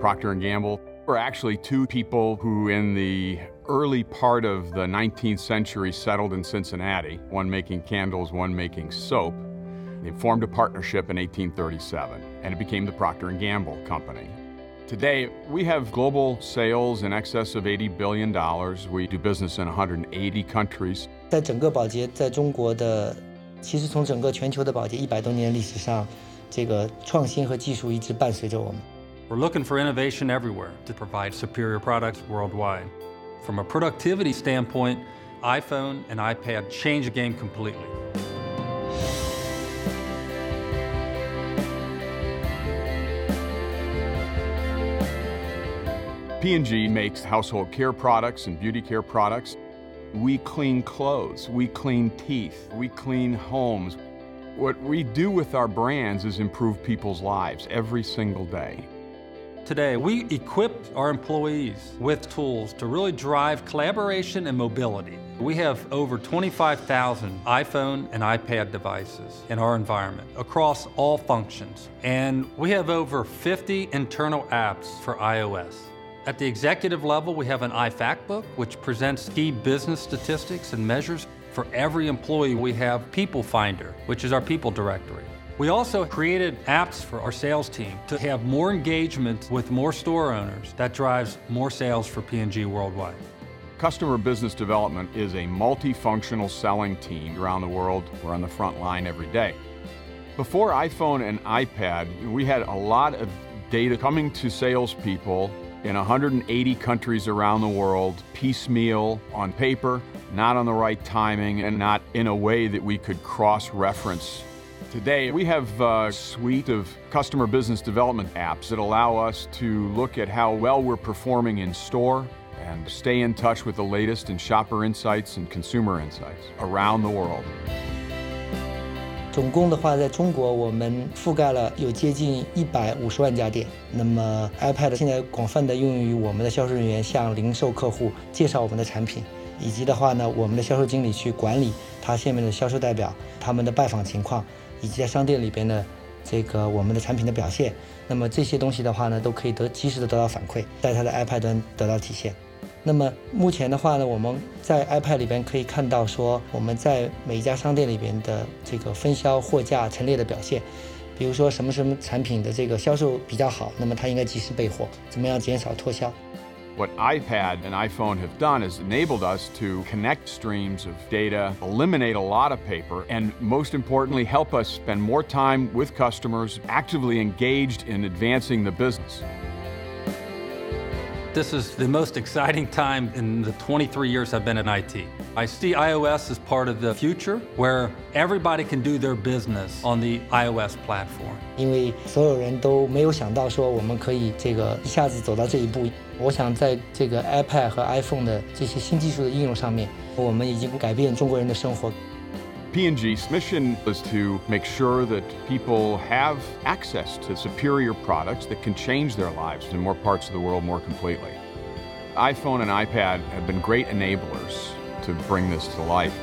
Procter & Gamble were actually two people who in the early part of the 19th century settled in Cincinnati, one making candles, one making soap. They formed a partnership in 1837 and it became the Procter & Gamble Company. Today, we have global sales in excess of $80 billion. We do business in 180 countries. 在整个保洁在中国的，其实从整个全球的保洁一百多年历史上，这个创新和技术一直伴随着我们。 we're looking for innovation everywhere to provide superior products worldwide. From a productivity standpoint, iPhone and iPad change the game completely. P&G makes household care products and beauty care products. We clean clothes, we clean teeth, we clean homes. What we do with our brands is improve people's lives every single day. Today, we equip our employees with tools to really drive collaboration and mobility. We have over 25,000 iPhone and iPad devices in our environment across all functions. And we have over 50 internal apps for iOS. At the executive level, we have an iFactbook, which presents key business statistics and measures. For every employee, we have People Finder, which is our people directory. We also created apps for our sales team to have more engagement with more store owners that drives more sales for P&G worldwide. Customer business development is a multifunctional selling team around the world. We're on the front line every day. Before iPhone and iPad, we had a lot of data coming to salespeople in 180 countries around the world, piecemeal on paper, not on the right timing, and not in a way that we could cross reference Today, we have a suite of customer business development apps that allow us to look at how well we're performing in store and stay in touch with the latest in shopper insights and consumer insights around the world. 总共的话，在中国我们覆盖了有接近一百五十万家店。那么 iPad 现在广泛的用于我们的销售人员向零售客户介绍我们的产品，以及的话呢，我们的销售经理去管理他下面的销售代表他们的拜访情况。 以及在商店里边的这个我们的产品的表现，那么这些东西的话呢，都可以得及时的得到反馈，在它的 iPad 端得到体现。那么目前的话呢，我们在 iPad 里边可以看到说，我们在每一家商店里边的这个分销货架陈列的表现，比如说什么什么产品的这个销售比较好，那么它应该及时备货，怎么样减少脱销。What iPad and iPhone have done is enabled us to connect streams of data, eliminate a lot of paper, and most importantly, help us spend more time with customers actively engaged in advancing the business. This is the most exciting time in the 23 years I've been in IT. I see iOS as part of the future where everybody can do their business on the iOS platform. 因为所有人都没有想到说我们可以这个一下子走到这一步。我想在这个 iPad 和 iPhone 的这些新技术的应用上面，我们已经改变中国人的生活。 P&G's mission is to make sure that people have access to superior products that can change their lives in more parts of the world more completely. iPhone and iPad have been great enablers to bring this to life.